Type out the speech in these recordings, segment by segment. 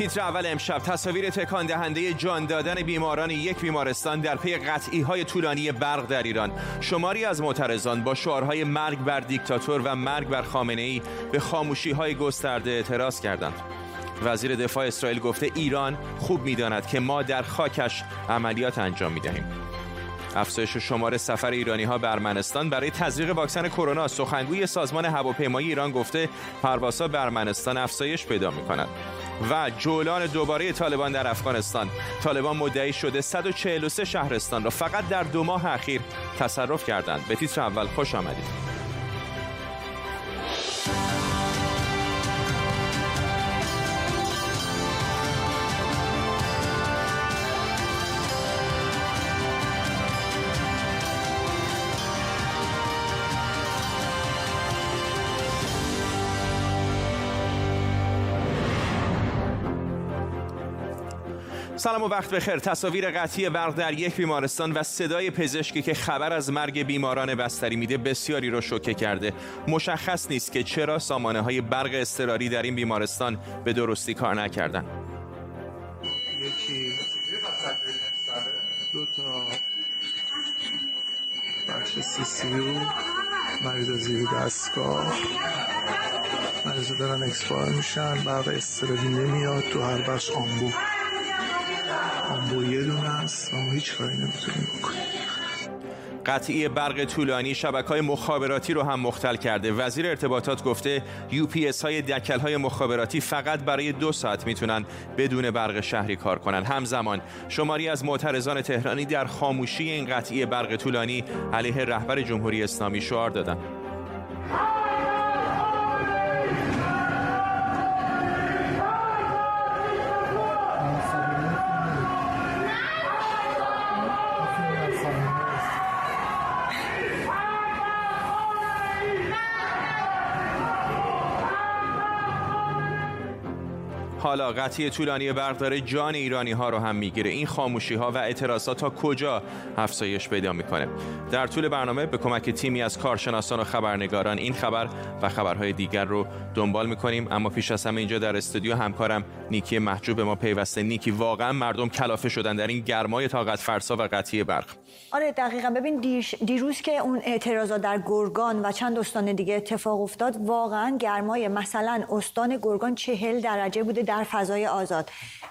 تیتر اول امشب تصاویر تکان دهنده جان دادن بیماران یک بیمارستان در پی قطعی های طولانی برق در ایران. شماری از معترضان با شعارهای مرگ بر دیکتاتور و مرگ بر خامنه ای به خاموشی های گسترده اعتراض کردند. وزیر دفاع اسرائیل گفته ایران خوب می‌داند که ما در خاکش عملیات انجام می دهیم. افزایش شمار سفر ایرانی ها به ارمنستان برای تزریق واکسن کرونا سخنگوی سازمان هواپیمایی ایران گفته پروازها به ارمنستان افزایش پیدا می کند و جولان دوباره طالبان در افغانستان. طالبان مدعی شده 143 شهرستان را فقط در دو ماه اخیر تصرف کردند. به تیتر اول خوش آمدید. سلام و وقت بخیر. تصاویر قطعی برق در یک بیمارستان و صدای پزشکی که خبر از مرگ بیماران بستری میده بسیاری رو شوکه کرده. مشخص نیست که چرا سامانه های برق اضطراری در این بیمارستان به درستی کار نکردن. یکی دو تا. بخش سی سی مریض زیر دستگاه. مریض دارن اکسپار میشن برق استراری نمیاد تو هر بخش آنبو با یه دونه است و ما هیچ کاری نمی‌تونیم بکنیم. قطعی برق طولانی شبکه های مخابراتی رو هم مختل کرده. وزیر ارتباطات گفته اس های دکل های مخابراتی فقط برای دو ساعت می‌تونن بدون برق شهری کار کنن. همزمان شماری از معترضان تهرانی در خاموشی این قطعی برق طولانی علیه رهبر جمهوری اسلامی شعار دادن. حالا قطعی طولانی برق داره جان ایرانی ها رو هم می‌گیره. این خاموشی ها و اعتراضات تا کجا افزایش پیدا می‌کنه؟ در طول برنامه به کمک تیمی از کارشناسان و خبرنگاران این خبر و خبرهای دیگر رو دنبال می‌کنیم. اما پیش از همه اینجا در استودیو همکارم نیکی محجوب ما پیوسته. نیکی واقعا مردم کلافه شدن در این گرمای طاقت فرسا و قطعی برق. آره دقیقا. ببین دیروز که اون اعتراضات در گرگان و چند استان دیگه اتفاق افتاد واقعا گرمای مثلا استان گرگان چهل درجه بوده. در فضای آزاد.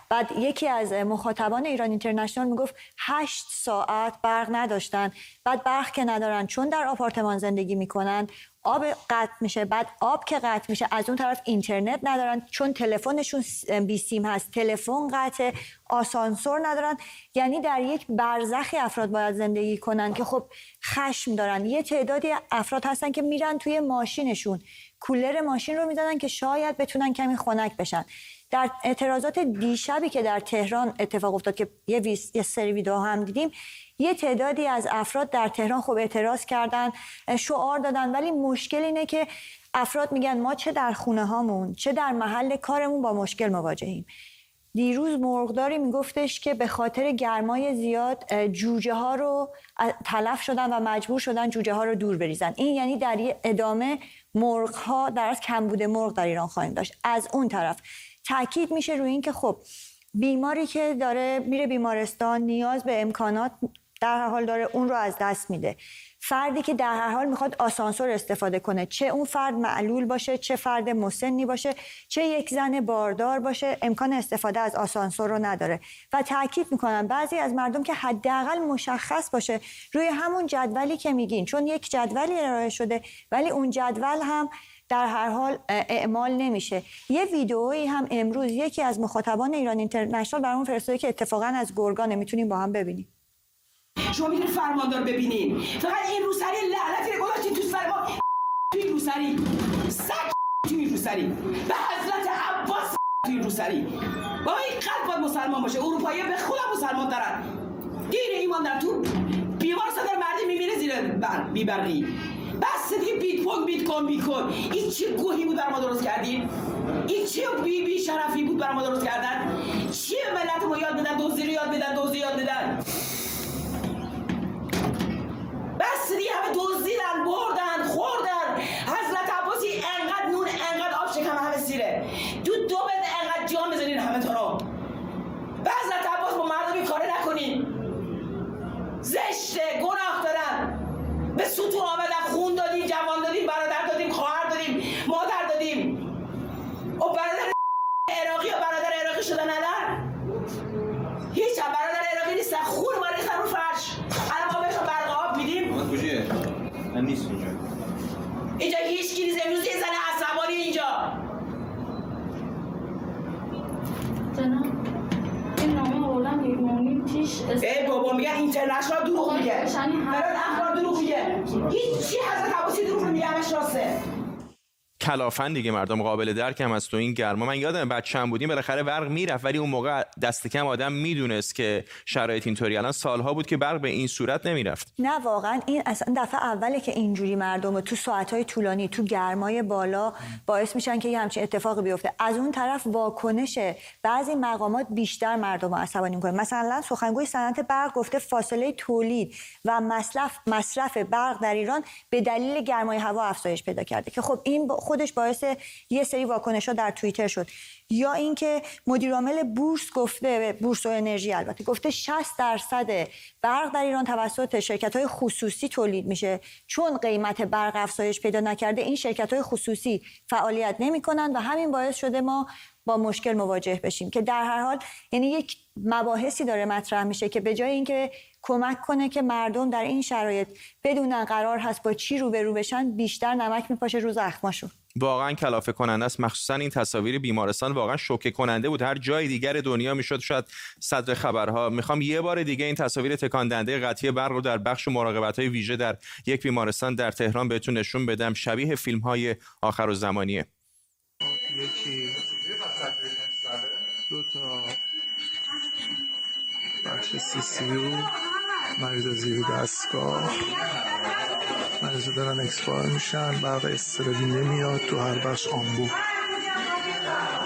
بعد یکی از مخاطبان ایران اینترنشنال می‌گفت هشت ساعت برق نداشتن. بعد برق که ندارن چون در آپارتمان زندگی می‌کنن آب قطع میشه. بعد آب که قطع میشه از اون طرف اینترنت ندارن. چون تلفنشون بی سیم هست تلفن قطع آسانسور ندارن. یعنی در یک برزخی افراد باید زندگی کنن که خب خشم دارن. یه تعدادی افراد هستن که میرن توی ماشینشون. کولر ماشین رو می‌زنن که شاید بتونن کمی خنک بشن. در اعتراضات دیشبی که در تهران اتفاق افتاد که یه, یه سری ویدیو هم دیدیم یه تعدادی از افراد در تهران خب اعتراض کردن شعار دادن. ولی مشکل اینه که افراد میگن ما چه در خونه هامون چه در محل کارمون با مشکل مواجهیم. دیروز مرغداری میگفتش که به خاطر گرمای زیاد جوجه ها رو تلف شدن و مجبور شدن جوجه ها رو دور بریزن. این یعنی در ادامه مرغ ها در از کمبود مرغ در ایران خواهیم داشت. از اون طرف تاکید میشه روی اینکه خب بیماری که داره میره بیمارستان نیاز به امکانات در هر حال داره اون رو از دست میده. فردی که در هر حال می‌خواد آسانسور استفاده کنه. چه اون فرد معلول باشه چه فرد مسنی باشه چه یک زن باردار باشه امکان استفاده از آسانسور رو نداره. و تاکید می‌کنم بعضی از مردم که حداقل مشخص باشه روی همون جدولی که میگین. چون یک جدولی ارائه شده ولی اون جدول هم در هر حال اعمال نمیشه. یه ویدئویی هم امروز یکی از مخاطبان ایران اینترنشنال برامون فرستاده که اتفاقا از گرگان می‌تونیم با هم ببینیم. شما می‌تونید فرماندار ببینین. فقط این روسری لعنتی رو گذاشتین تو سر ما. تو این روسری. سگ تو این روسری. به حضرت عباس تو این روسری. بابا این قلب باید مسلمان باشه. اروپایی به خودم مسلمان دارن. گیر ایمان در تو. بیمار صدر مردی میمیره زیر بر بیبرقی بس دیگه بیت کوین بیت کوین بیت کوین. این چه گوهی بود برای ما درست کردیم؟ این چه بی بی شرفی بود برای ما درست کردن؟ چیه ملت ما؟ یاد بدن دوزی رو یاد بدن دوزی یاد بدن. بس دیگه همه دزدیدن بردن خوردن. حضرت عباسی انقدر نون انقدر آب شکم همه سیره. دو دو بده انقدر جان بزنین همه تارا رو. حضرت عباس با مردمی کاره نکنین. زشته گناه دارن. به سوتو آمدن عراقی شدن الان هیچ هم برادر عراقی نیستن. خون ما ریختن رو فرش. الان ما بهشون برق آب میدیم. من نیست اینجا. اینجا هیچ کی نیست امروز یه زن عصبانی اینجا. ای بابا میگن اینترنشنال دروغ میگه. هست. فراد اخبار دروغ میگه. هیچ چی حضرت عباسی دروغ نمیگه همش راسته کلافن دیگه مردم قابل درک هم از تو این گرما. من یادم بچه‌م بودیم بالاخره برق می‌رفت ولی اون موقع دست کم آدم می‌دونست که شرایط اینطوری. الان سالها بود که برق به این صورت نمی‌رفت. نه واقعا این اصلا دفعه اوله که اینجوری مردم تو ساعتهای طولانی تو گرمای بالا باعث میشن که یه همچین اتفاقی بیفته. از اون طرف واکنش بعضی مقامات بیشتر مردم عصبانی می‌کنه. مثلا سخنگوی صنعت برق گفته فاصله تولید و مصرف مصرف برق در ایران به دلیل گرمای هوا افزایش پیدا کرده که خب این خودش باعث یه سری واکنش ها در توییتر شد. یا اینکه مدیر عامل بورس گفته بورس و انرژی البته گفته 60 درصد برق در ایران توسط شرکت های خصوصی تولید میشه. چون قیمت برق افزایش پیدا نکرده این شرکت های خصوصی فعالیت نمی‌کنن و همین باعث شده ما با مشکل مواجه بشیم. که در هر حال یعنی یک مباحثی داره مطرح میشه که به جای اینکه کمک کنه که مردم در این شرایط بدونن قرار هست با چی روبرو بشن بیشتر نمک میپاشه رو زخماشون. واقعا کلافه کننده است. مخصوصا این تصاویر بیمارستان واقعا شوکه کننده بود. هر جای دیگر دنیا می‌شد شاید صدر خبرها. می‌خوام یه بار دیگه این تصاویر تکان دهنده قطعی برق رو در بخش مراقبت های ویژه در یک بیمارستان در تهران بهتون نشون بدم. شبیه فیلم های آخر زمانیه یکی. دو تا. بخش سی سی دستگاه. مریض دارن اکسپار میشن برق استرابی نمیاد تو هر بخش آمبو.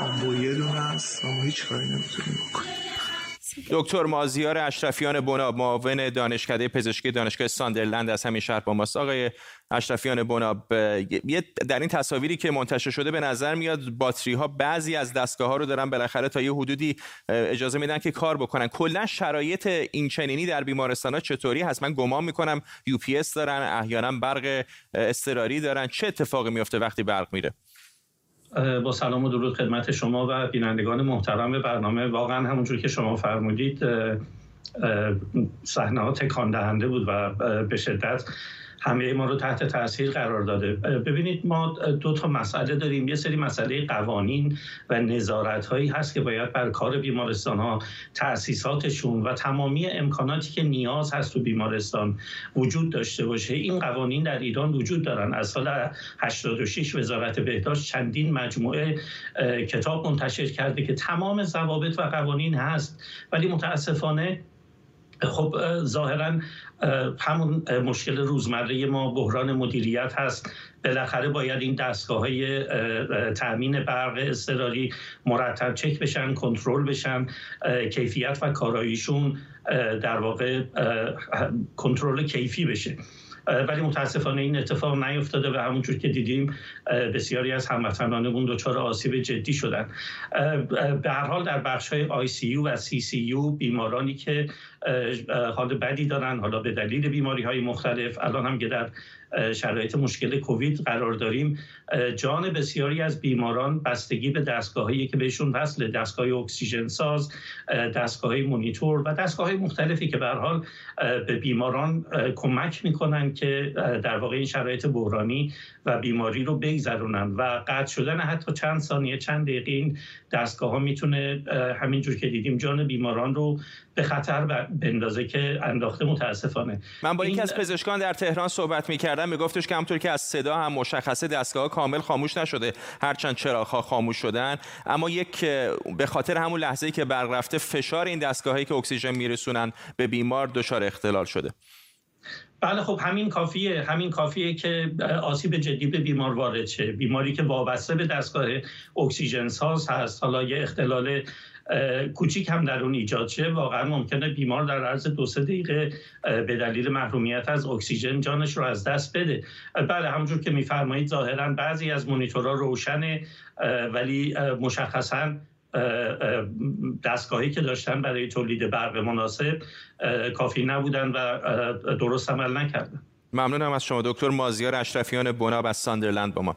آمبو یه دونه است و ما هیچ کاری نمی‌تونیم بکنیم. دکتر مازیار اشرفیان بناب معاون دانشکده پزشکی دانشگاه ساندرلند از همین شهر با ماست. آقای اشرفیان بناب یه در این تصاویری که منتشر شده به نظر میاد باتری ها بعضی از دستگاه ها رو دارن بالاخره تا یه حدودی اجازه میدن که کار بکنن. کلا شرایط این چنینی در بیمارستان ها چطوری هست؟ من گمان می‌کنم UPS دارن احیانا برق اضطراری دارن. چه اتفاقی میفته وقتی برق میره؟ با سلام و درود خدمت شما و بینندگان محترم برنامه. واقعا همونجور که شما فرمودید صحنه ها تکان دهنده بود و به شدت. همه ما رو تحت تاثیر قرار داده. ببینید ما دو تا مسئله داریم. یه سری مسئله قوانین و نظارت هایی هست که باید بر کار بیمارستان ها تاسیساتشون و تمامی امکاناتی که نیاز هست تو بیمارستان وجود داشته باشه. این قوانین در ایران وجود دارن. از سال 86 وزارت بهداشت چندین مجموعه کتاب منتشر کرده که تمام ضوابط و قوانین هست. ولی متاسفانه خب ظاهرا همون مشکل روزمره ما بحران مدیریت هست. بالاخره باید این دستگاه های تامین برق اضطراری مرتب چک بشن کنترل بشن کیفیت و کاراییشون در واقع کنترل کیفی بشه. ولی متاسفانه این اتفاق نیفتاده و همونجور که دیدیم بسیاری از هموطنانمون دچار آسیب جدی شدن. به هر حال در بخش های آی سی یو و سی سی یو بیمارانی که حال بدی دارن حالا به دلیل بیماری های مختلف. الان هم که در شرایط مشکل کووید قرار داریم. جان بسیاری از بیماران بستگی به دستگاهایی که بهشون وصل دستگاه اکسیژن ساز دستگاه مونیتور و دستگاه مختلفی که به حال به بیماران کمک می‌کنن که در واقع این شرایط بحرانی و بیماری رو بگذرونن. و قطع شدن حتی چند ثانیه چند دقیقه این دستگاه ها می‌تونه همینجور که دیدیم جان بیماران رو به خطر بندازه که انداخته متاسفانه. من با یکی از پزشکان در تهران صحبت می‌کردم میگفتش که همطور که از صدا هم مشخصه دستگاه کامل خاموش نشده. هرچند چراغ‌ها خاموش شدن. اما یک به خاطر همون لحظه‌ای که برق رفته فشار این دستگاهایی که اکسیژن میرسونن به بیمار دچار اختلال شده. بله خب همین کافیه. همین کافیه که آسیب جدی به بیمار وارد شه. بیماری که وابسته به دستگاه اکسیژن ساز هست. حالا یه اختلال کوچیک هم در اون ایجاد شه. واقعا ممکنه بیمار در عرض دو سه دقیقه به دلیل محرومیت از اکسیژن جانش رو از دست بده. بله همونجور که میفرمایید ظاهرا بعضی از مونیتورها روشنه ولی مشخصا دستگاهی که داشتن برای تولید برق مناسب کافی نبودن و درست عمل نکردن. ممنونم از شما دکتر مازیار اشرفیان بناب از ساندرلند با ما.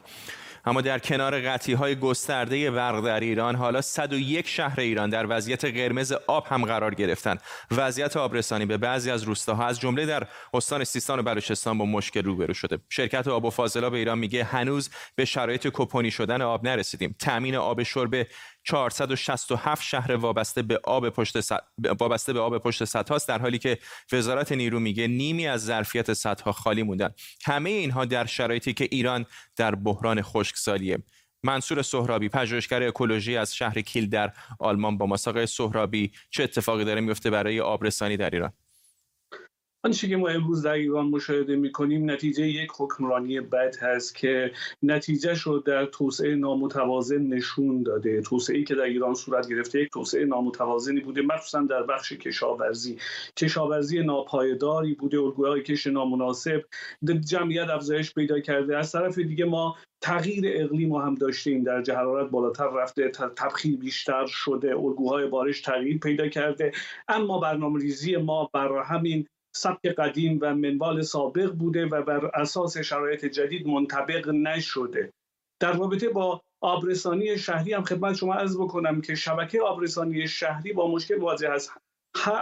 اما در کنار قطعی های گسترده برق در ایران حالا 101 شهر ایران در وضعیت قرمز آب هم قرار گرفتن وضعیت آبرسانی به بعضی از روستاها از جمله در استان سیستان و بلوچستان با مشکل روبرو شده. شرکت آب و فاضلاب ایران میگه هنوز به شرایط کپونی شدن آب نرسیدیم. تامین آب شرب 467 شهر وابسته به آب پشت سد... وابسته به آب پشت سدهاست در حالی که وزارت نیرو میگه نیمی از ظرفیت سدها خالی موندن. همه اینها در شرایطی که ایران در بحران خشکسالیه. منصور سهرابی پژوهشگر اکولوژی از شهر کیل در آلمان با مساقه سهرابی چه اتفاقی داره میفته برای آبرسانی در ایران؟ آنچه که ما امروز در ایران مشاهده می‌کنیم نتیجه یک حکمرانی بد هست که نتیجه رو در توسعه نامتوازن نشون داده. توسعه که در ایران صورت گرفته یک توسعه نامتوازنی بوده مخصوصا در بخش کشاورزی. کشاورزی ناپایداری بوده الگوهای کش نامناسب. جمعیت افزایش پیدا کرده. از طرف دیگه ما تغییر اقلیم رو هم داشتیم. در حرارت بالاتر رفته تبخیر بیشتر شده الگوهای بارش تغییر پیدا کرده. اما برنامه ریزی ما بر همین سبک قدیم و منوال سابق بوده و بر اساس شرایط جدید منطبق نشده. در رابطه با آبرسانی شهری هم خدمت شما عرض بکنم که شبکه آبرسانی شهری با مشکل واضح است.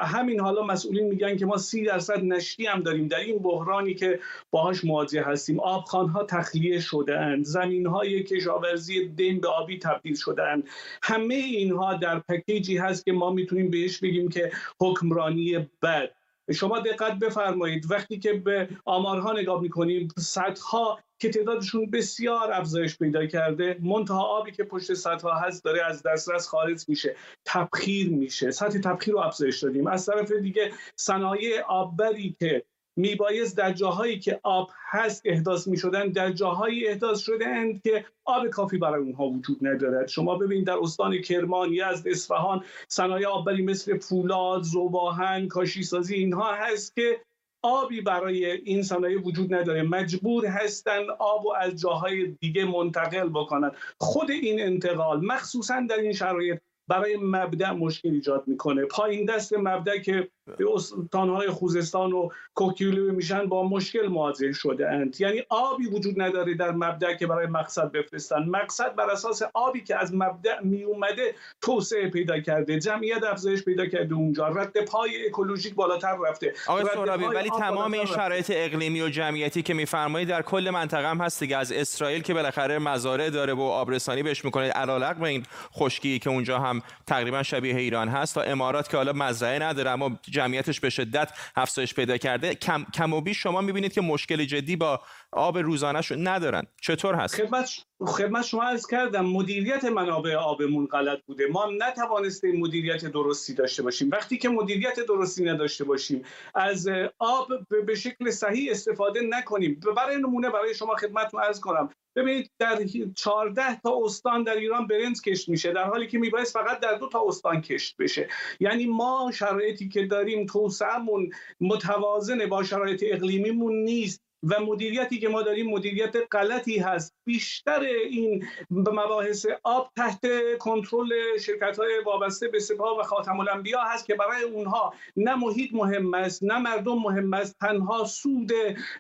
همین حالا مسئولین میگن که ما سی درصد نشتی هم داریم. در این بحرانی که باهاش مواجه هستیم آبخانها تخلیه شده اند زمین های کشاورزی دین به آبی تبدیل شده اند همه اینها در پکیجی هست که ما می‌تونیم بهش بگیم که حکمرانی بد. شما دقت بفرمایید. وقتی که به آمارها نگاه می‌کنیم صدها که تعدادشون بسیار افزایش پیدا کرده منتها آبی که پشت سطح هست داره از دسترس خارج میشه تبخیر میشه. سطح تبخیر رو افزایش دادیم. از طرف دیگه صنایع آببری که میبایست در جاهایی که آب هست احداث می شدن در جاهایی احداث شده اند که آب کافی برای اونها وجود ندارد. شما ببینید در استان کرمان یزد اصفهان صنایع آببری مثل فولاد زوباهن کاشیسازی اینها هست که آبی برای این صنایع وجود نداره. مجبور هستن آب و از جاهای دیگه منتقل بکنن. خود این انتقال مخصوصا در این شرایط برای مبدع مشکل ایجاد می‌کنه. پایین دست مبدع که استانهای خوزستان و کوکیلو میشن با مشکل مواجه شده اند یعنی آبی وجود نداره در مبدع که برای مقصد بفرستن. مقصد بر اساس آبی که از مبدع می اومده توسعه پیدا کرده جمعیت افزایش پیدا کرده اونجا. رد پای اکولوژیک بالاتر رفته. آقای سورابی ولی تمام این شرایط اقلیمی و جمعیتی که میفرمایید در کل منطقه هم هست دیگه. از اسرائیل که بالاخره مزارع داره و آبرسانی بهش می‌کنه. علیرغم این خشکی که اونجا هم تقریبا شبیه ایران هست تا امارات که حالا مزرعه نداره اما جمعیتش به شدت افزایش پیدا کرده. کم, کم و بیش شما می‌بینید که مشکل جدی با آب روزانه ندارن. چطور هست؟ خدمت خدمت شما عرض کردم مدیریت منابع آبمون غلط بوده. ما نتوانستیم مدیریت درستی داشته باشیم. وقتی که مدیریت درستی نداشته باشیم از آب به شکل صحیح استفاده نکنیم. برای نمونه برای شما خدمتتون عرض کنم. ببینید در 14 تا استان در ایران برنج کشت میشه در حالی که میبایست فقط در دو تا استان کشت بشه. یعنی ما شرایطی که داریم توسعهمون متوازن با شرایط اقلیمیمون نیست. و مدیریتی که ما داریم مدیریت غلطی هست. بیشتر این مباحث آب تحت کنترل شرکت های وابسته به سپاه و خاتم الانبیا هست که برای اونها نه محیط مهم است نه مردم مهم است. تنها سود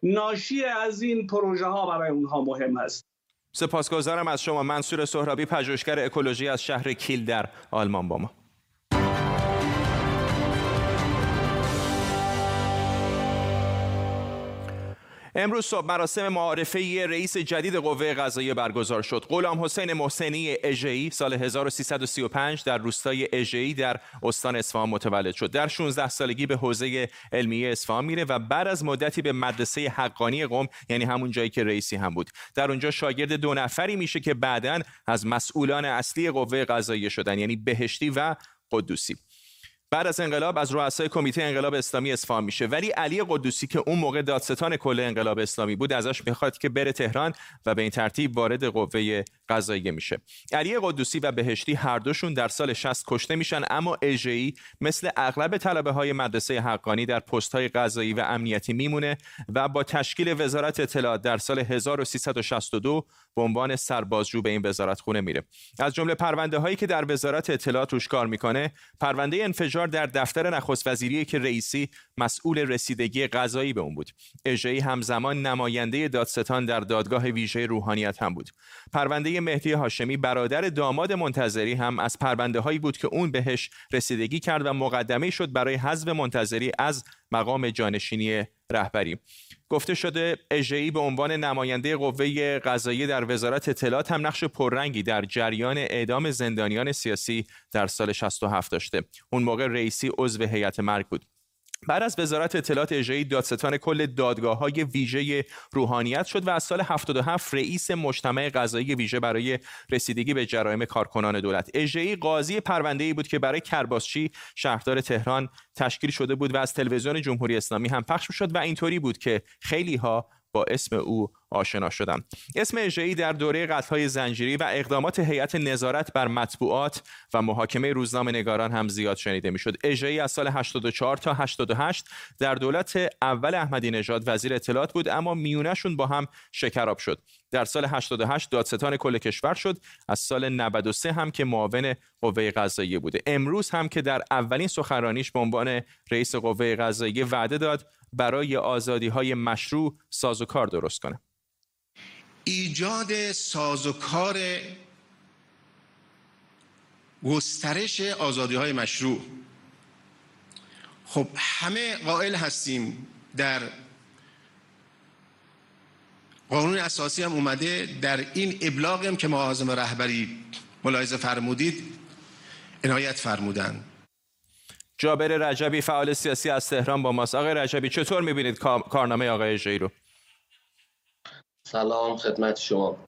ناشی از این پروژه ها برای اونها مهم است. سپاسگزارم از شما. منصور سهرابی پژوهشگر اکولوژی از شهر کیل در آلمان با ما. امروز صبح مراسم معارفه رئیس جدید قوه قضاییه برگزار شد. غلام حسین محسنی اژه‌ای سال 1335 در روستای اژه‌ای در استان اصفهان متولد شد. در 16 سالگی به حوزه علمیه اصفهان میره و بعد از مدتی به مدرسه حقانی قم یعنی همون جایی که رئیسی هم بود. در اونجا شاگرد دو نفری میشه که بعدا از مسئولان اصلی قوه قضاییه شدن یعنی بهشتی و قدوسی. بعد از انقلاب از رؤسای کمیته انقلاب اسلامی اصفهان میشه. ولی علی قدوسی که اون موقع دادستان کل انقلاب اسلامی بود ازش می‌خواد که بره تهران و به این ترتیب وارد قوه قضاییه میشه. علی قدوسی و بهشتی هر دوشون در سال 60 کشته میشن اما اژه‌ای مثل اغلب طلبه های مدرسه حقانی در پست های قضایی و امنیتی میمونه و با تشکیل وزارت اطلاعات در سال 1362 به عنوان سربازجو به این وزارت خونه میره. از جمله پرونده هایی که در وزارت اطلاعات روش کار می‌کنه پرونده انفجار در دفتر نخست وزیری که رئیسی مسئول رسیدگی قضایی به اون بود. اژه‌ای همزمان نماینده دادستان در دادگاه ویژه روحانیت هم بود. پرونده مهدی هاشمی برادر داماد منتظری هم از پرونده هایی بود که اون بهش رسیدگی کرد و مقدمه شد برای حذف منتظری از مقام جانشینی رهبری. گفته شده اژه‌ای به عنوان نماینده قوه قضایی در وزارت اطلاعات هم نقش پررنگی در جریان اعدام زندانیان سیاسی در سال 67 داشته. اون موقع رئیسی عضو هیئت مرگ بود. بعد از وزارت اطلاعات اجرایی دادستان کل دادگاه های ویژه روحانیت شد و از سال 77 رئیس مجتمع قضایی ویژه برای رسیدگی به جرایم کارکنان دولت. اجرایی قاضی پرونده ای بود که برای کرباسچی شهردار تهران تشکیل شده بود و از تلویزیون جمهوری اسلامی هم پخش شد و اینطوری بود که خیلی ها با اسم او آشنا شدم. اسم اجرایی در دوره قتل‌های زنجیری و اقدامات هیئت نظارت بر مطبوعات و محاکمه روزنامه نگاران هم زیاد شنیده می‌شد. اجرایی از سال 84 تا 88 در دولت اول احمدی نژاد وزیر اطلاعات بود اما میونشون با هم شکراب شد. در سال 88 دادستان کل کشور شد از سال 93 هم که معاون قوه قضاییه بوده. امروز هم که در اولین سخنرانیش به عنوان رئیس قوه قضاییه وعده داد برای آزادی های مشروع سازوکار درست کنه. ایجاد سازوکار گسترش آزادی های مشروع. خب همه قائل هستیم در قانون اساسی هم اومده در این ابلاغ هم که معاظم رهبری ملاحظه فرمودید عنایت فرمودن. جابر رجبی فعال سیاسی از تهران با ماست. آقای رجبی چطور می‌بینید کارنامه آقای اجهی رو؟ سلام خدمت شما.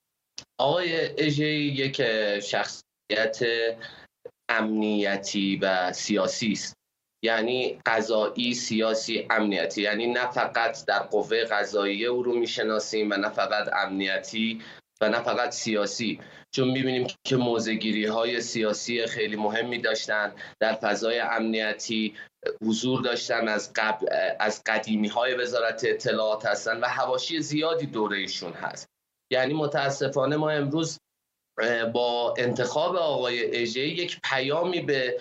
آقای اجهی یک شخصیت امنیتی و سیاسی است. یعنی قضایی سیاسی امنیتی. یعنی نه فقط در قوه قضاییه او رو می‌شناسیم و نه فقط امنیتی و نه فقط سیاسی. چون می‌بینیم که موزگیری های سیاسی خیلی مهمی داشتن در فضای امنیتی حضور داشتن از, قبل از قدیمی های وزارت اطلاعات هستن و هواشی زیادی دورهشون هست. یعنی متاسفانه ما امروز با انتخاب آقای اژه یک پیامی به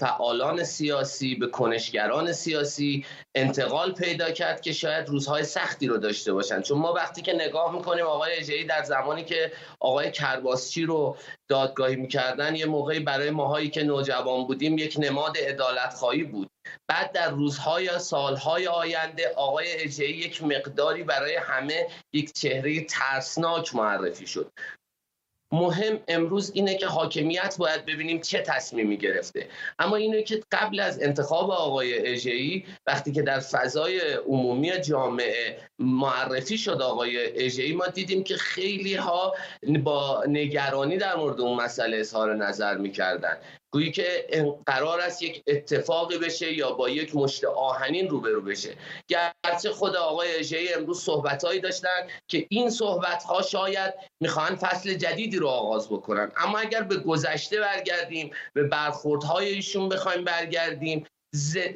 فعالان سیاسی به کنشگران سیاسی انتقال پیدا کرد که شاید روزهای سختی رو داشته باشند چون ما وقتی که نگاه می‌کنیم آقای اژه‌ای در زمانی که آقای کرباسچی رو دادگاهی می‌کردن یه موقعی برای ماهایی که نوجوان بودیم یک نماد عدالت خواهی بود. بعد در روزهای سالهای آینده آقای اجهی یک مقداری برای همه یک چهره ترسناک معرفی شد. مهم امروز اینه که حاکمیت باید ببینیم چه تصمیمی گرفته. اما اینه که قبل از انتخاب آقای اژه‌ای وقتی که در فضای عمومی جامعه معرفی شد آقای اژه‌ای ما دیدیم که خیلی ها با نگرانی در مورد اون مسئله اظهار نظر می‌کردن. گویی که قرار است یک اتفاقی بشه یا با یک مشت آهنین روبرو بشه. گرچه خود آقای اژه‌ای امروز صحبتهایی داشتن که این صحبتها شاید می‌خوان فصل جدیدی رو آغاز بکنن اما اگر به گذشته برگردیم به برخوردهای ایشون بخوایم برگردیم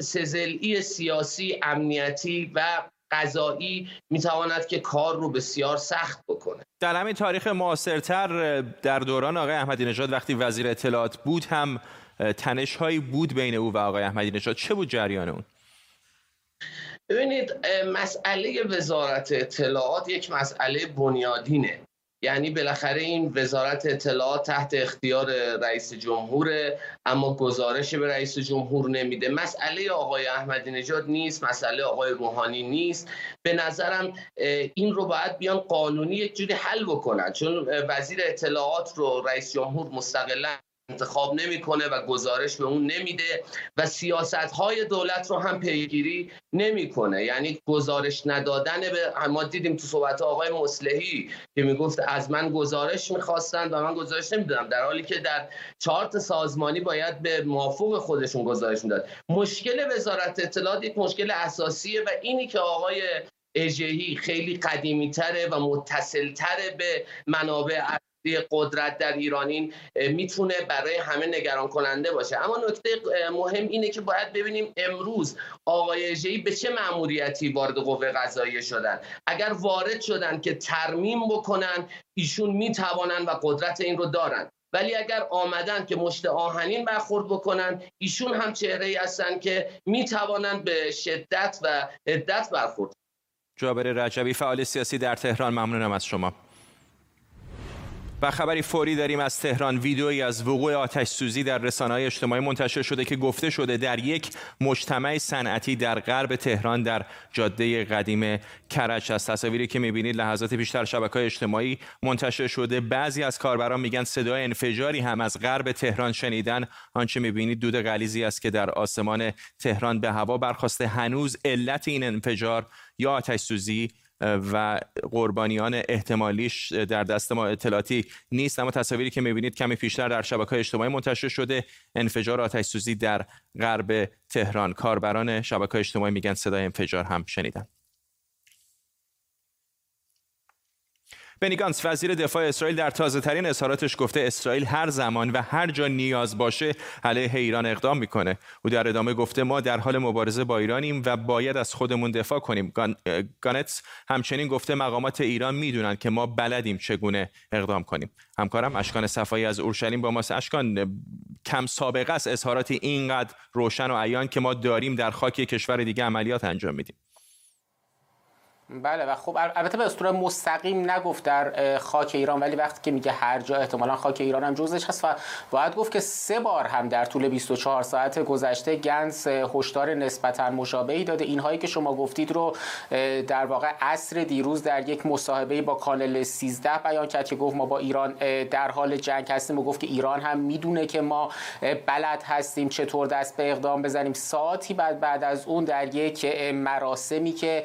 سزلی سیاسی امنیتی و قضایی می‌تواند که کار رو بسیار سخت بکنه. در همین تاریخ معاصرتر در دوران آقای احمدی نژاد وقتی وزیر اطلاعات بود هم تنش هایی بود بین او و آقای احمدی نژاد. چه بود جریان اون؟ ببینید مسئله وزارت اطلاعات یک مسئله بنیادینه. یعنی بالاخره این وزارت اطلاعات تحت اختیار رئیس جمهور اما گزارش به رئیس جمهور نمیده. مسئله آقای احمدی نژاد نیست مسئله آقای روحانی نیست. به نظرم این رو باید بیان قانونی یک جوری حل بکنن. چون وزیر اطلاعات رو رئیس جمهور مستقلا انتخاب نمی‌کنه و گزارش به اون نمیده و سیاست های دولت رو هم پیگیری نمی‌کنه. یعنی گزارش ندادن به ما دیدیم تو صحبت آقای مصلحی که می‌گفت از من گزارش می‌خواستن و من گزارش نمی‌دادم. در حالی که در چارت سازمانی باید به موافق خودشون گزارش می‌داد. مشکل وزارت اطلاعات یک مشکل اساسیه و اینی که آقای اژهی خیلی قدیمی تره و متصل تره به منابع قدرت در ایرانین می‌تونه برای همه نگران کننده باشه. اما نکته مهم اینه که باید ببینیم امروز آقای ژی به چه مأموریتی وارد قوه قضاییه شدن. اگر وارد شدن که ترمیم بکنن ایشون می‌توانن و قدرت این رو دارن. ولی اگر آمدن که مشت آهنین برخورد بکنن ایشون هم چهره ای هستن که می‌توانند به شدت و عدت برخورد جابر رجبی فعال سیاسی در تهران ممنونم از شما. و خبری فوری داریم از تهران. ویدئویی از وقوع آتش سوزی در رسانه های اجتماعی منتشر شده که گفته شده در یک مجتمع صنعتی در غرب تهران در جاده قدیم کرج است. تصاویری که می‌بینید لحظات پیشتر شبکه اجتماعی منتشر شده. بعضی از کاربران میگن صدای انفجاری هم از غرب تهران شنیدن. آنچه می‌بینید دود غلیزی است که در آسمان تهران به هوا برخواسته. هنوز علت این انفجار یا آتش سوزی و قربانیان احتمالیش در دست ما اطلاعاتی نیست. اما تصاویری که می‌بینید کمی پیشتر در شبکه اجتماعی منتشر شده. انفجار آتش سوزی در غرب تهران. کاربران شبکه اجتماعی میگن صدای انفجار هم شنیدن. بنی گانس وزیر دفاع اسرائیل در تازه ترین اظهاراتش گفته اسرائیل هر زمان و هر جا نیاز باشه علیه ایران اقدام می‌کنه. او در ادامه گفته ما در حال مبارزه با ایرانیم و باید از خودمون دفاع کنیم. گان... گانتس همچنین گفته مقامات ایران می‌دونن که ما بلدیم چگونه اقدام کنیم. همکارم اشکان صفایی از اورشلیم با ماست. اشکان کم سابقه است. اظهاراتی اینقدر روشن و عیان که ما داریم در خاک کشور دیگه عملیات انجام میدیم. بله و خب البته به صورت مستقیم نگفت در خاک ایران ولی وقتی که میگه هر جا احتمالا خاک ایران هم جزش هست و باید گفت که سه بار هم در طول 24 ساعت گذشته گنس هشدار نسبتا مشابهی داده. اینهایی که شما گفتید رو در واقع عصر دیروز در یک مصاحبه با کانال 13 بیان کرد که گفت ما با ایران در حال جنگ هستیم و گفت که ایران هم می‌دونه که ما بلد هستیم چطور دست به اقدام بزنیم. ساعتی بعد بعد از اون در یک مراسمی که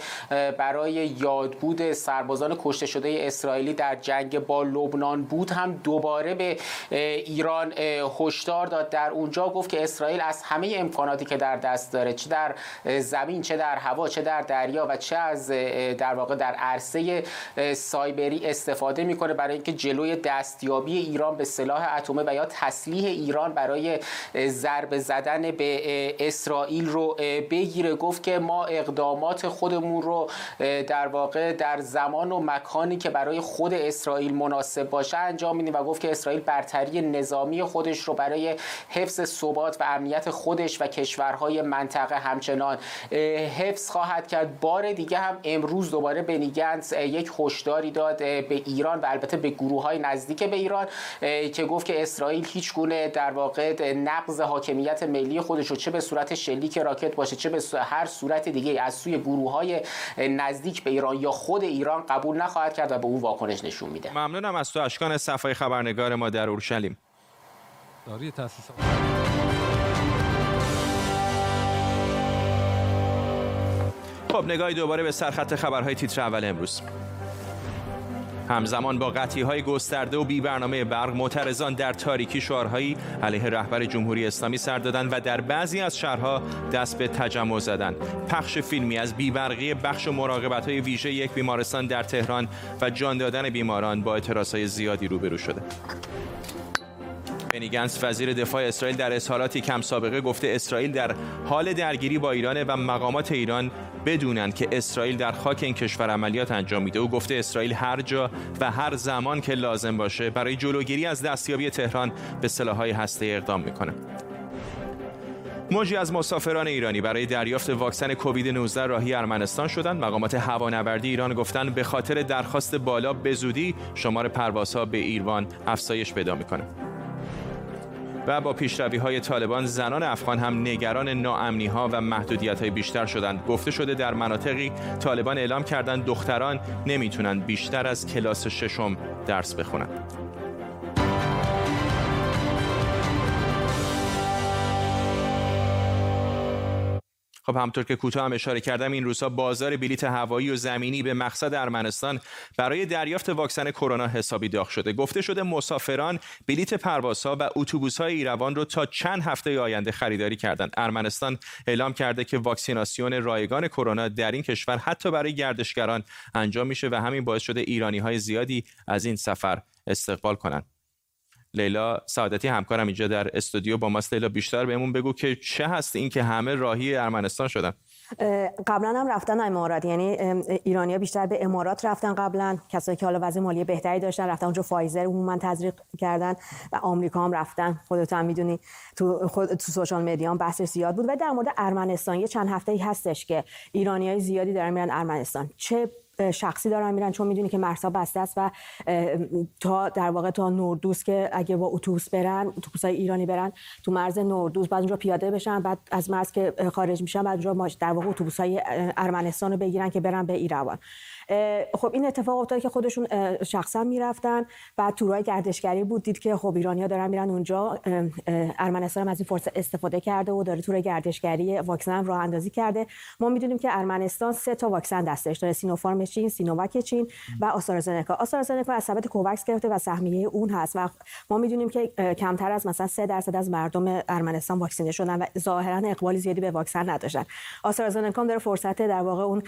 برای یادبود سربازان کشته شده اسرائیلی در جنگ با لبنان بود هم دوباره به ایران هشدار داد. در اونجا گفت که اسرائیل از همه امکاناتی که در دست داره چه در زمین چه در هوا چه در دریا و چه از در واقع در عرصه سایبری استفاده می‌کنه برای اینکه جلوی دستیابی ایران به سلاح اتمی و یا تسلیح ایران برای ضربه زدن به اسرائیل رو بگیره. گفت که ما اقدامات خودمون رو در واقع در زمان و مکانی که برای خود اسرائیل مناسب باشه انجام میدیم و گفت که اسرائیل برتری نظامی خودش رو برای حفظ ثبات و امنیت خودش و کشورهای منطقه همچنان حفظ خواهد کرد. بار دیگه هم امروز دوباره بنیگنس یک هشداری داد به ایران و البته به گروه های نزدیک به ایران که گفت که اسرائیل هیچ گونه در واقع نقض حاکمیت ملی خودش رو چه به صورت شلیک راکت باشه چه به هر صورت دیگه از سوی گروه های نزدیک به ایران یا خود ایران قبول نخواهد کرد و به اون واکنش نشون میده. ممنونم از تو اشکان صفای خبرنگار ما در اورشلیم. داری تاسیس خب نگاهی دوباره به سرخط خبرهای تیتر اول امروز. همزمان با قطعی های گسترده و بی برنامه برق معترضان در تاریکی شعارهایی علیه رهبر جمهوری اسلامی سر دادن و در بعضی از شهرها دست به تجمع زدن. پخش فیلمی از بیبرقی بخش مراقبت های ویژه یک بیمارستان در تهران و جان دادن بیماران با اعتراض های زیادی روبرو شده. بنی گنس وزیر دفاع اسرائیل در اظهاراتی کم سابقه گفته اسرائیل در حال درگیری با ایران و مقامات ایران بدونند که اسرائیل در خاک این کشور عملیات انجام میده او گفته اسرائیل هر جا و هر زمان که لازم باشه برای جلوگیری از دستیابی تهران به سلاح‌های هسته اقدام می‌کنه موجی از مسافران ایرانی برای دریافت واکسن کووید 19 راهی ارمنستان شدند. مقامات هوانوردی ایران گفتند به خاطر درخواست بالا به زودی شمار پروازها به ایروان افزایش پیدا می‌کنه. و با پیشروی های طالبان زنان افغان هم نگران ناامنی ها و محدودیت های بیشتر شدند. گفته شده در مناطقی طالبان اعلام کردند دختران نمی‌تونند بیشتر از کلاس ششم درس بخونند. خب همطور که کوتاه هم اشاره کردم این روزها بازار بلیت هوایی و زمینی به مقصد ارمنستان برای دریافت واکسن کرونا حسابی داغ شده. گفته شده مسافران بلیت پروازها و اتوبوس‌های ایروان رو تا چند هفته آینده خریداری کردند. ارمنستان اعلام کرده که واکسیناسیون رایگان کرونا در این کشور حتی برای گردشگران انجام میشه و همین باعث شده ایرانی های زیادی از این سفر استقبال کنن لیلا سعادتی همکارم اینجا در استودیو با ماست. لیلا بیشتر بهمون بگو که چه هست این که همه راهی ارمنستان شدن؟ قبلا هم رفتن امارات. یعنی ایرانیا بیشتر به امارات رفتن قبلا. کسایی که حالا وضع مالی بهتری داشتن رفتن اونجا فایزر عموما تزریق کردن و آمریکا هم رفتن. خودت هم می‌دونی تو خود تو سوشال مدیا هم بحث زیاد بود. و در مورد ارمنستان یه چند هفته ای هستش که ایرانیای زیادی دارن میرن ارمنستان. چه شخصی دارن میرن چون می‌دونی که مرسا بسته است و تا در واقع تا نوردوس که اگه با اتوبوس برن اتوبوسای ایرانی برن تو مرز نوردوس بعد اونجا پیاده بشن بعد از مرز که خارج میشن بعد اونجا در واقع اتوبوسای ارمنستان رو بگیرن که برن به ایروان خب این اتفاق افتاد که خودشون شخصا می‌رفتن بعد تورای گردشگری بود دید که خب ایرانیا دارن میرن اونجا ارمنستان هم از این فرصت استفاده کرده و داره تور گردشگری واکسن راه اندازی کرده. ما می‌دونیم که ارمنستان سه تا واکسن دستش داره سینوفارم چین سینوواک چین و آسترازنکا. آسترازنکا از سبد کوواکس گرفته و سهمیه اون هست و ما می‌دونیم که کمتر از مثلا 3 درصد از مردم ارمنستان واکسینه شدن و ظاهرا اقبال زیادی به واکسن نداشتن. آسترازنکا داره فرصت در واقع اون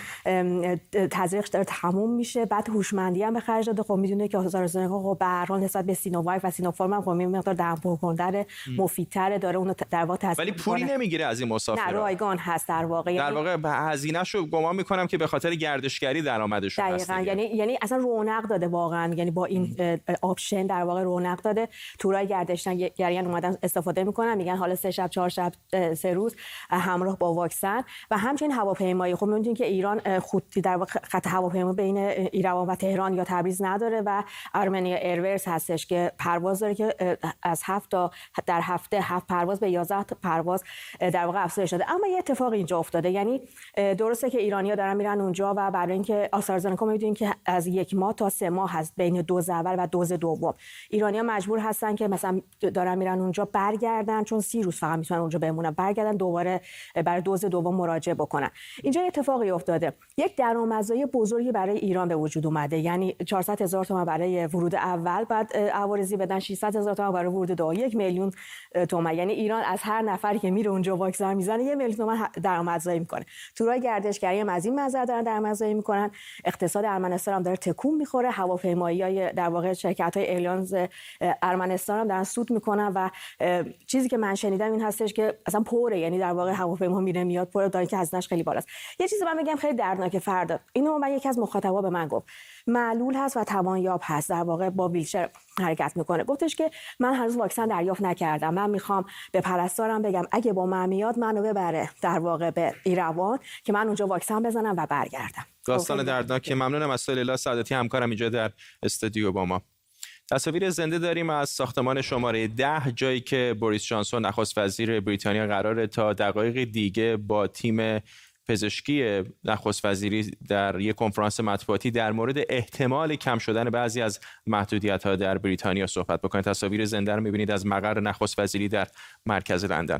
تزریق داره تموم میشه. بعد هوشمندی هم به خرج داده. خب می‌دونه که آسترازنکا خب به هر حال نسبت به سینوواک و سینوفارم هم خب مقدار دم کننده مفیدتره داره اون در واقع ولی پولی نمی‌گیره از این مسافرا. نه رایگان هست در واقع. در واقع هزینه‌شو گمان می‌کنم که به خاطر گردشگری درآمدشون هست یعنی یعنی اصلا رونق داده واقعا. یعنی با این option در واقع رونق داده. تورای گردشگریان اومدن استفاده می‌کنن. میگن حالا سه شب چهار شب سه روز همراه با واکسن. و همچنین هواپیمایی. خب می‌دونید که ایران خطی در واقع خط هواپیما بین ایروان و تهران یا تبریز نداره و ارمنیا ایرورز هستش که پرواز داره که از هفت تا در هفته هفت پرواز به 11 پرواز در واقع افزایش شده اما یه اتفاق اینجا افتاده. یعنی درسته که ایرانیا دارن میرن اونجا و برای اینکه آسترازنکا می‌دونیم که از یک ماه تا سه ماه هست بین دوز اول و دوز دوم. ایرانیا مجبور هستن که مثلا دارن میرن اونجا برگردن چون سی روز فقط می‌تونن اونجا بمونن. برگردن دوباره برای دوز دوم مراجعه بکنن. اینجا اتفاقی افتاده. یک درآمدزایی برای ایران به وجود اومده. یعنی 400 هزار تومان برای ورود اول بعد عوارضی بدن 600 هزار تومان برای ورود دو یک میلیون تومان. یعنی ایران از هر نفری که میره اونجا واکسن می‌زنه یه میلیون تومان درآمدزایی می‌کنه. تورای گردشگری هم از این منظر دارن درآمدزایی می‌کنن. اقتصاد ارمنستان هم داره تکون می‌خوره. هواپیمایی های در واقع شرکت های ایرلانز ارمنستان هم دارن سود می‌کنن و چیزی که من شنیدم این هستش که اصلا پره. یعنی در واقع هواپیما میره میاد پره داره که هزینه‌اش خیلی بالاست. یه چیزی من میگم خیلی دردناکه فردا. اینو من یکی از مخاطبا به من گفت معلول هست و توانیاب هست. در واقع با ویلچر حرکت می‌کنه. گفتش که من هنوز واکسن دریافت نکردم. من می‌خوام به پرستارم بگم اگه با من میاد منو ببره. در واقع به ایروان که من اونجا واکسن بزنم و برگردم. داستان دردناک. ممنونم از لیلا سعادتی همکارم اینجا در استودیو با ما. تصاویر زنده داریم از ساختمان شماره ده جایی که بوریس جانسون نخست وزیر بریتانیا قراره تا دقایق دیگه با تیم پزشکی نخست وزیری در یک کنفرانس مطبوعاتی در مورد احتمال کم شدن بعضی از محدودیت ها در بریتانیا صحبت بکنید تصاویر زنده رو می‌بینید از مقر نخست وزیری در مرکز لندن.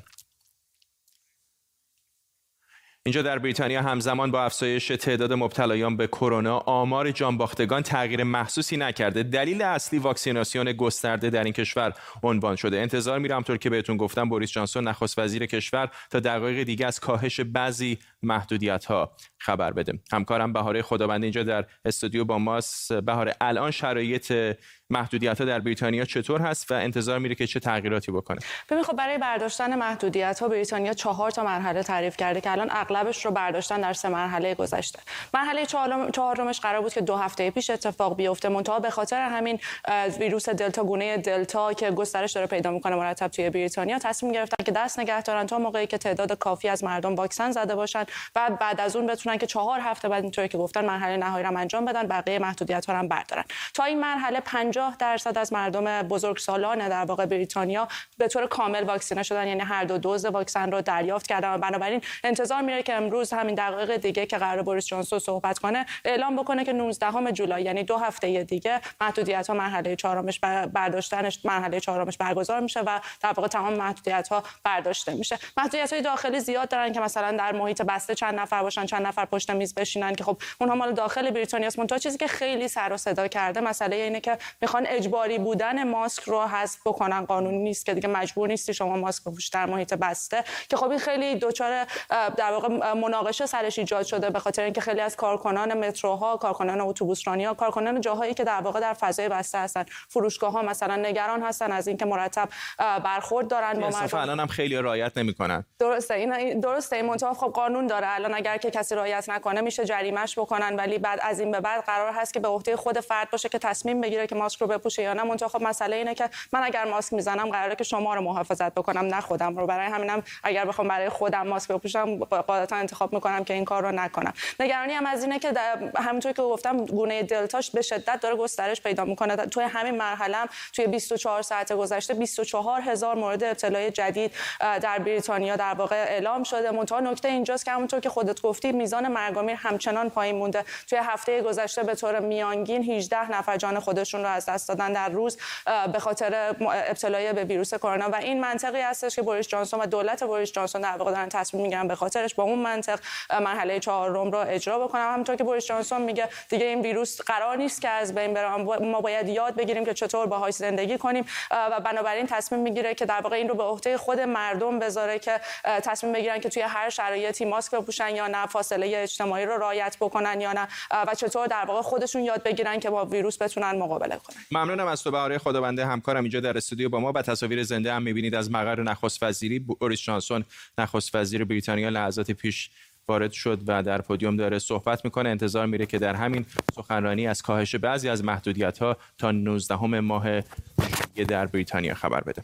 اینجا در بریتانیا همزمان با افزایش تعداد مبتلایان به کرونا آمار جانباختگان تغییر محسوسی نکرده. دلیل اصلی واکسیناسیون گسترده در این کشور عنوان شده. انتظار میرم طور که بهتون گفتم بوریس جانسون نخست وزیر کشور تا دقایق دیگه از کاهش بعضی محدودیت ها خبر بده. همکارم بهاره خدابنده اینجا در استودیو با ماست. بهاره الان شرایط محدودیت ها در بریتانیا چطور هست و انتظار میره که چه تغییراتی بکنه؟ ببین خب برای برداشتن محدودیت ها بریتانیا چهار تا مرحله تعریف کرده که الان اغلبش رو برداشتن در سه مرحله گذشته. مرحله چهارمش قرار بود که دو هفته پیش اتفاق بیفته. منتها به خاطر همین ویروس دلتا گونه دلتا که گسترش داره پیدا می‌کنه مرتب توی بریتانیا تصمیم گرفتن که دست نگه دارن تا موقعی که تعداد کافی از مردم واکسن زده باشن و بعد از اون بتونن که چهار هفته بعد اینطوری که گفتن مرحله نهایی رو انجام بدن بقیه محدودیت ها هم بردارن. تا این مرحله 50 درصد از مردم بزرگسالان در واقع بریتانیا به طور کامل واکسینه شدن یعنی هر دو دوز واکسن رو دریافت کردن و بنابراین انتظار میره که امروز همین دقایق دیگه که قرار بوریس جانسون صحبت کنه اعلام بکنه که 19 جولای یعنی دو هفته دیگه محدودیت ها مرحله چهارمش برداشتنش مرحله چهارمش برگزار میشه و در واقع تمام محدودیت ها برداشته میشه. محدودیت های داخلی زیاد دارن که مثلا در محیط بسته چند نفر باشن چند نفر پشت میز بشینن که خب اونها مال داخل بریتانیا است منتها چیزی که خیلی سر و صدا کرده مسئله اینه که می‌خوان اجباری بودن ماسک رو حذف بکنن. قانونی نیست که دیگه مجبور نیستی شما ماسک بپوشید در محیط بسته. که خب این خیلی دچار در واقع مناقشه سرش ایجاد شده به خاطر اینکه خیلی از کارکنان متروها کارکنان اتوبوسرانی کارکنان جاهایی که در واقع در فضای بسته هستن. فروشگاه ها مثلا نگران هستن از اینکه مرتب برخورد دارن با مردم. الان هم خیلی رعایت نمی‌کنن. درسته. این درسته. این منتها خب قانون داره. الان اگر که کسی رعایت نکنه میشه جریمش بکنن. ولی بعد از این به بعد قرار هست که به عهده خود فرد باشه که تصمیم بگیره که ماسک رو بپوشه یا نه. منتها خب مسئله اینه که من اگر ماسک می‌زنم قراره که شما رو محافظت بکنم نه خودم رو. برای همینم اگر بخوام برای خودم ماسک بپوشم قاعدتا انتخاب می‌کنم که این کار رو نکنم. نگرانی هم از اینه که همونطور که گفتم گونه دلتاش به شدت داره گسترش پیدا می‌کنه. توی همین مرحله توی 24 ساعت گذشته 24 هزار مورد ابتلای جدید در بریتانیا در واقع اعلام شده. منتها نکته اینجاست که همونطور که خودت گفتی میزان مرگ‌ومیر همچنان پایین مونده. توی هفته گذشته به طور میانگین 18 نفر جان خودشون رو از دست دادن در روز به خاطر ابتلای به ویروس کرونا. و این منطقی هستش که بوریس جانسون و دولت بوریس جانسون در واقع دارن تصمیم می‌گیرن به خاطرش با اون منطق مرحله چهارم رو اجرا بکنم همونطور که بوریس جانسون میگه دیگه این ویروس قرار نیست که از بین بره. ما باید یاد بگیریم که چطور باهاش زندگی کنیم. و بنابراین تصمیم می‌گیره که در واقع این رو به عهده خود مردم بذاره که تصمیم بگیرن که توی هر شرایطی ماسک بپوشن یا نه فاصله اجتماعی رو رعایت بکنن یا نه و چطور در واقع خودشون یاد بگیرن که با ویروس بتونن مقابله کنن. ممنونم از تو بهاره خدابنده همکارم اینجا در استودیو با ما و تصاویر زنده هم می‌بینید از مقر نخست وزیری بوریس جانسون. نخست وزیر بریتانیا لحظات پیش وارد شد و در پودیوم داره صحبت می‌کنه. انتظار میره که در همین سخنرانی از کاهش بعضی از محدودیت ها تا 19 ماه در بریتانیا خبر بده.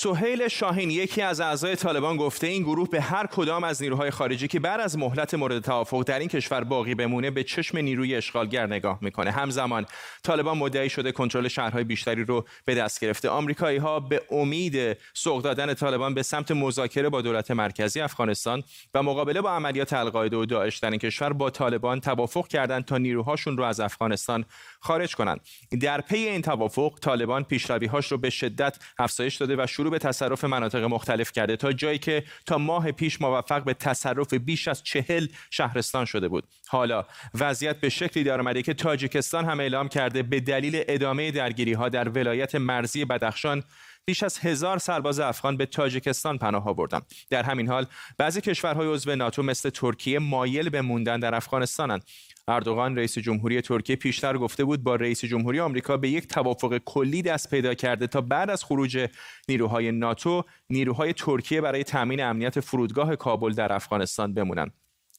سهیل شاهین یکی از اعضای طالبان گفته این گروه به هر کدام از نیروهای خارجی که بعد از مهلت مورد توافق در این کشور باقی بمونه به چشم نیروی اشغالگر نگاه می‌کنه. همزمان طالبان مدعی شده کنترل شهرهای بیشتری رو به دست گرفته. آمریکایی ها به امید سوق دادن طالبان به سمت مذاکره با دولت مرکزی افغانستان و مقابله با عملیات القاعده و داعش در این کشور با طالبان توافق کردند تا نیروهاشون رو از افغانستان خارج کنند. در پی این توافق طالبان پیشرویهاش رو به شدت افزایش داده و شروع به تصرف مناطق مختلف کرده تا جایی که تا ماه پیش موفق به تصرف بیش از چهل شهرستان شده بود. حالا وضعیت به شکلی در آمده که تاجیکستان هم اعلام کرده به دلیل ادامه درگیری ها در ولایت مرزی بدخشان بیش از هزار سرباز افغان به تاجیکستان پناه آوردند. در همین حال بعضی کشورهای عضو ناتو مثل ترکیه مایل به موندن در افغانستانند. اردوغان رئیس جمهوری ترکیه پیشتر گفته بود با رئیس جمهوری آمریکا به یک توافق کلی دست پیدا کرده تا بعد از خروج نیروهای ناتو نیروهای ترکیه برای تامین امنیت فرودگاه کابل در افغانستان بمونند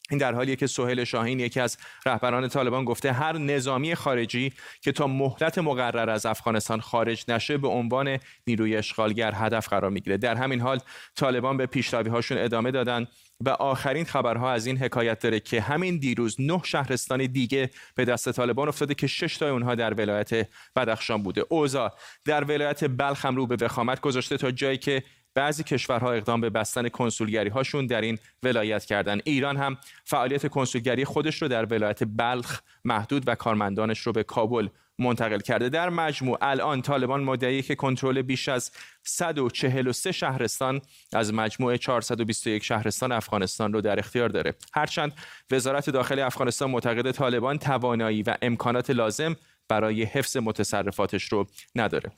این در حالیه که سهیل شاهین یکی از رهبران طالبان گفته هر نظامی خارجی که تا مهلت مقرر از افغانستان خارج نشه به عنوان نیروی اشغالگر هدف قرار می‌گیره. در همین حال طالبان به پیشرویهاشون ادامه دادن و آخرین خبرها از این حکایت داره که همین دیروز نه شهرستان دیگه به دست طالبان افتاده که شش تا اونها در ولایت بدخشان بوده. اوزا در ولایت بلخ هم رو به وخامت گذاشته تا جایی که بعضی کشورها اقدام به بستن کنسولگری هاشون در این ولایت کردن. ایران هم فعالیت کنسولگری خودش رو در ولایت بلخ محدود و کارمندانش رو به کابل منتقل کرده. در مجموع الان طالبان مدعی که کنترل بیش از 143 شهرستان از مجموع 421 شهرستان افغانستان رو در اختیار داره. هرچند وزارت داخلی افغانستان معتقد طالبان توانایی و امکانات لازم برای حفظ متصرفاتش رو نداره.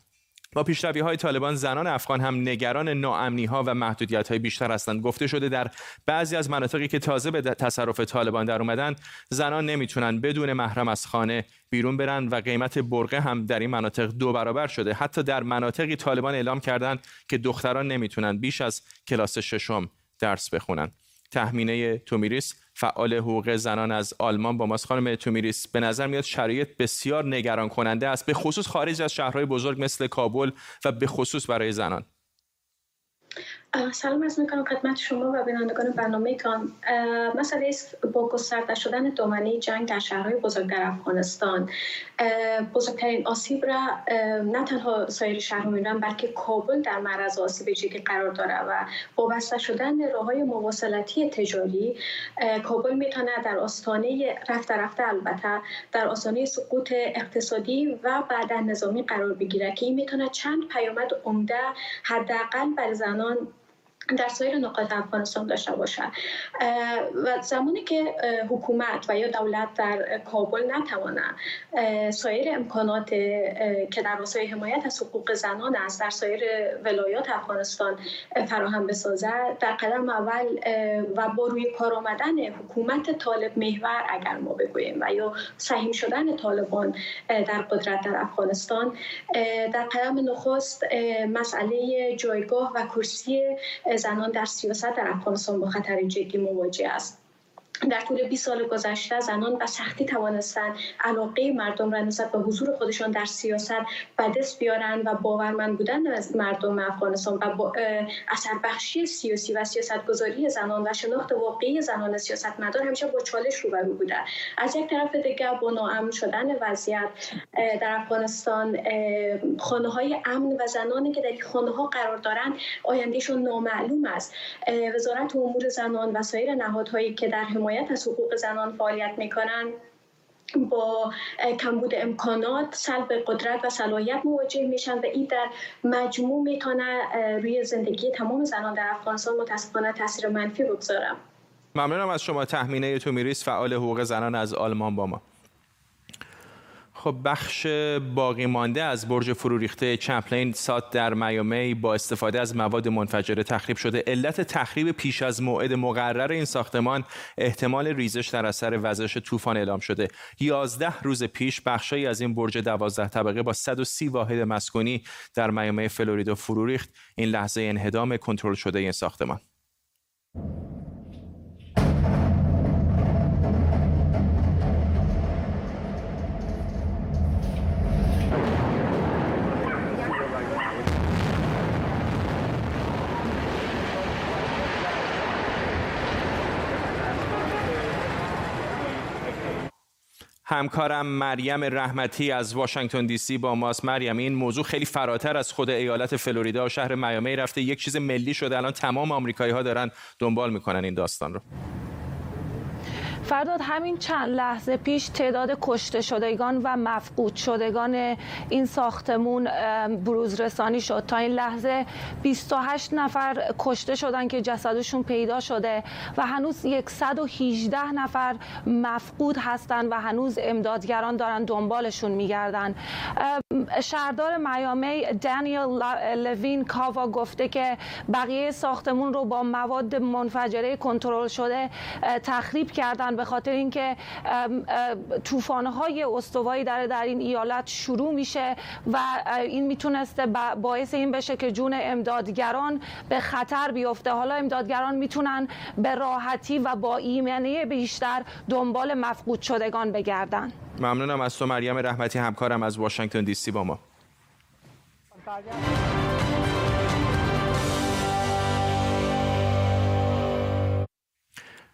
با پیشروی های طالبان زنان افغان هم نگران ناامنی ها و محدودیت های بیشتر هستند. گفته شده در بعضی از مناطقی که تازه به تصرف طالبان در اومدن زنان نمی‌تونن بدون محرم از خانه بیرون برن و قیمت برقه هم در این مناطق دو برابر شده. حتی در مناطقی طالبان اعلام کردند که دختران نمی‌تونن بیش از کلاس ششم درس بخونن. تحمینه تومیریس فعال حقوق زنان از آلمان با ماست. خانم تومیریس به نظر میاد شرایط بسیار نگران کننده است به خصوص خارج از شهرهای بزرگ مثل کابل و به خصوص برای زنان. سلام از می‌کنم خدمت شما و بینندگان برنامه تان مسئله است با گسترده شدن دامنه جنگ در شهرهای بزرگ در افغانستان. بزرگترین آسیب را نه تنها سایر شهرها می‌بینن بلکه کابل در معرض آسیب جدی قرار داره و وابسته شدن راه های مواصلاتی تجاری کابل می‌تونه در آستانه رفته رفته البته در آستانه سقوط اقتصادی و بعد نظامی قرار بگیره که این می‌تونه چند پیامد عمده حداقل بر زنان در سایر نقاط افغانستان داشته باشد و زمانی که حکومت و یا دولت در کابل نتوانه سایر امکانات که در راستای حمایت از حقوق زنان است در سایر ولایات افغانستان فراهم بسازد در قدم اول و با روی کار آمدن حکومت طالب محور اگر ما بگوییم و یا سهیم شدن طالبان در قدرت در افغانستان در قدم نخست مسئله جایگاه و کرسی زنان در سیاست در افغانستان با خطر جدی مواجه است. در طول 20 سال گذشته زنان به سختی توانستند علاقه مردم را نسبت به حضور خودشان در سیاست به دست بیارن و باورمند بودن از مردم افغانستان و اثر بخشی سیاسی و سیاستگذاری زنان و شناخت واقعی زنان سیاستمدار همیشه با چالش روبرو بوده. از یک طرف دیگر با ناامن شدن وضعیت در افغانستان خانه های امن و زنانی که در خانه ها قرار دارند آیندهشون نامعلوم است. وزارت امور زنان و سایر نهادهایی که در حمایت از حقوق زنان فعالیت می‌کنن با کمبود امکانات سلب قدرت و صلاحیت مواجه میشن و این در مجموع می‌تونه روی زندگی تمام زنان در افغانستان متاسفانه تاثیر منفی بگذاره ممنونم از شما. تحمینه تو میریس فعال حقوق زنان از آلمان با ما. خب بخش باقی مانده از برج فرو ریخته چمپلین سات در میامی با استفاده از مواد منفجره تخریب شده. علت تخریب پیش از موعد مقرر این ساختمان احتمال ریزش در اثر وزش طوفان اعلام شده. 11 روز پیش بخشی از این برج 12 طبقه با 130 واحد مسکونی در میامی فلوریدا فرو ریخت این لحظه انهدام کنترل شده این ساختمان. همکارم مریم رحمتی از واشنگتن دی سی با ماست. مریم این موضوع خیلی فراتر از خود ایالت فلوریدا و شهر میامی رفته. یک چیز ملی شده. الان تمام آمریکایی ها دارن دنبال می‌کنن این داستان رو. فرداد همین چند لحظه پیش تعداد کشته شدگان و مفقود شدگان این ساختمون بروز رسانی شد. تا این لحظه 28 نفر کشته شدن که جسدشون پیدا شده و هنوز 118 نفر مفقود هستند و هنوز امدادگران دارن دنبالشون میگردن. شهردار میامی دانیل لوین کاوا گفته که بقیه ساختمون رو با مواد منفجره کنترل شده تخریب کردن به خاطر اینکه طوفان‌های استوایی در در این ایالت شروع میشه و این می‌تونسته باعث این بشه که جون امدادگران به خطر بیفته. حالا امدادگران می‌تونن به راحتی و با ایمنی بیشتر دنبال مفقود شدگان بگردن. ممنونم از تو مریم رحمتی همکارم از واشنگتن دی سی با ما.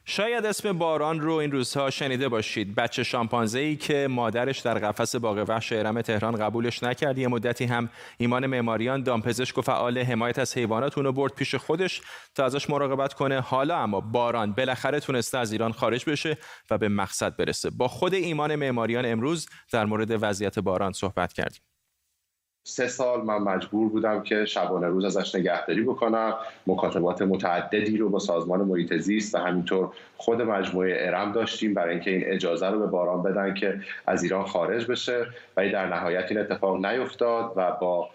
شاید اسم باران رو این روزها شنیده باشید. بچه شامپانزه ای که مادرش در قفس باغ وحش ارم تهران قبولش نکرد. یه مدتی هم ایمان معماریان دامپزشک و فعال حمایت از حیوانات اونو برد پیش خودش تا ازش مراقبت کنه. حالا اما باران بالاخره تونسته از ایران خارج بشه و به مقصد برسه. با خود ایمان معماریان امروز در مورد وضعیت باران صحبت کردیم. سه سال من مجبور بودم که شبانه روز ازش نگهداری بکنم مکاتبات متعددی رو با سازمان محیط زیست و همینطور خود مجموعه ارم داشتیم برای اینکه این اجازه رو به باران بدن که از ایران خارج بشه. ولی در نهایت این اتفاق نیفتاد و با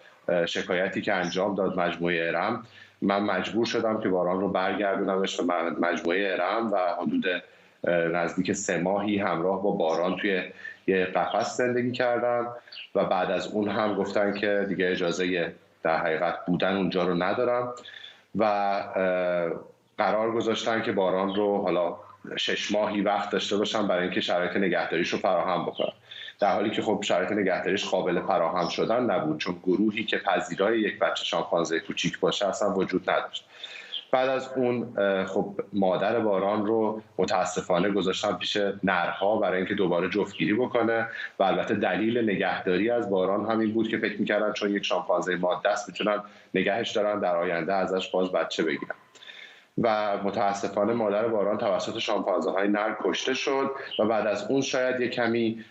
شکایتی که انجام داد مجموعه ارم من مجبور شدم که باران رو برگردونمش به مجموعه ارم و حدود نزدیک سه ماهی همراه با باران توی یه قفس زندگی کردم و بعد از اون هم گفتن که دیگه اجازه در حقیقت بودن اونجا رو ندارم و قرار گذاشتن که باران رو حالا شش ماهی وقت داشته باشم برای اینکه شرایط نگهداریش رو فراهم بکنم در حالی که خب شرایط نگهداریش قابل فراهم شدن نبود چون گروهی که پذیرای یک بچه شامپانزه کوچیک باشه اصلا وجود نداشت. بعد از اون خب مادر باران رو متاسفانه گذاشتن پیش نرها برای اینکه دوباره جفتگیری بکنه و البته دلیل نگهداری از باران همین بود که فکر می‌کردن چون یک شامپانزه ماده است می‌تونن نگهش دارن در آینده ازش باز بچه بگیرن. و متاسفانه مادر باران توسط شامپانزه های نر کشته شد و بعد از اون شاید یک کمی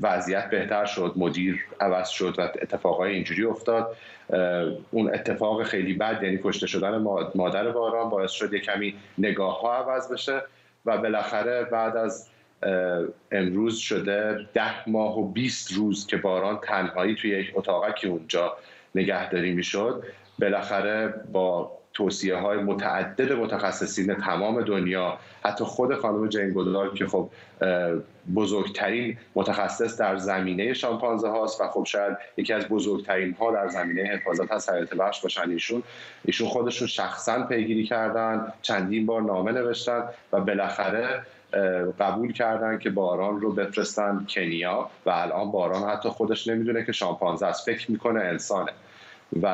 وضعیت بهتر شد مدیر عوض شد و اتفاقای اینجوری افتاد. اون اتفاق خیلی بد یعنی کشته شدن مادر باران باعث شد یک کمی نگاه ها عوض بشه و بالاخره بعد از امروز شده ده ماه و 20 روز که باران تنهایی توی یک که اونجا نگهداری می‌شد. بالاخره با توصیه های متعدد متخصصین تمام دنیا حتی خود خانم جین گودلار که خب بزرگترین متخصص در زمینه شامپانزه هاست و خب شاید یکی از بزرگترین ها در زمینه حفاظت از حیات وحش باشن. ایشون ایشون خودشون شخصا پیگیری کردن چندین بار نامه نوشتن و بالاخره قبول کردن که باران رو بفرستن کنیا و الان باران حتی خودش نمی‌دونه که شامپانزه است. فکر می‌کنه انسانه. و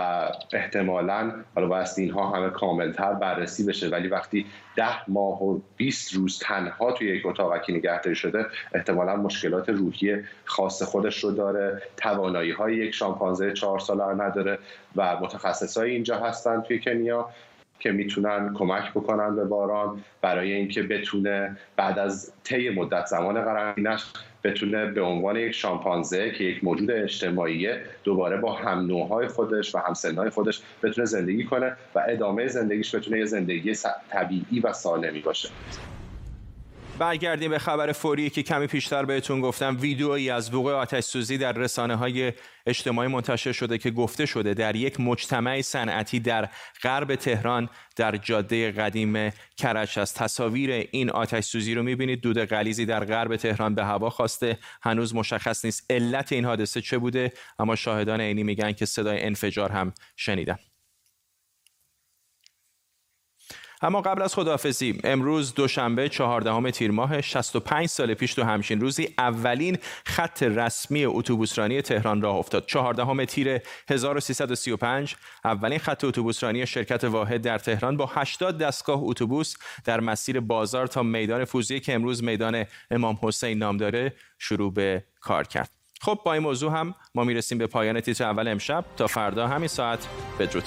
احتمالا حالا بایستی اینها همه کاملتر بررسی بشه ولی وقتی ده ماه و 20 روز تنها توی یک اتاقکی نگهداری شده احتمالا مشکلات روحی خاص خودش رو داره توانایی های یک شامپانزه چهار ساله نداره و متخصص های اینجا هستن توی کنیا که می‌تونن کمک بکنن به باران برای اینکه بتونه بعد از طی مدت زمان قرنطینه‌اش بتونه به عنوان یک شامپانزه که یک موجود اجتماعیه دوباره با هم نوعهای خودش و هم سنهای خودش بتونه زندگی کنه و ادامه زندگیش بتونه یه زندگی طبیعی و سالمی باشه. برگردیم به خبر فوری که کمی پیشتر بهتون گفتم. ویدیویی از وقوع آتش سوزی در رسانه های اجتماعی منتشر شده که گفته شده در یک مجتمع صنعتی در غرب تهران در جاده قدیم کرج است. تصاویر این آتش سوزی رو می‌بینید. دود غلیزی در غرب تهران به هوا خواسته. هنوز مشخص نیست علت این حادثه چه بوده اما شاهدان عینی میگن که صدای انفجار هم شنیدن. اما قبل از خداحافظی امروز دوشنبه 14 تیر ماه 65 سال پیش تو همچین روزی اولین خط رسمی اتوبوسرانی تهران راه افتاد. 14 تیر 1335 اولین خط اتوبوسرانی شرکت واحد در تهران با 80 دستگاه اتوبوس در مسیر بازار تا میدان فوزیه که امروز میدان امام حسین نام داره شروع به کار کرد. خب با این موضوع هم ما می‌رسیم به پایان تیتر اول امشب. تا فردا همین ساعت بدرود.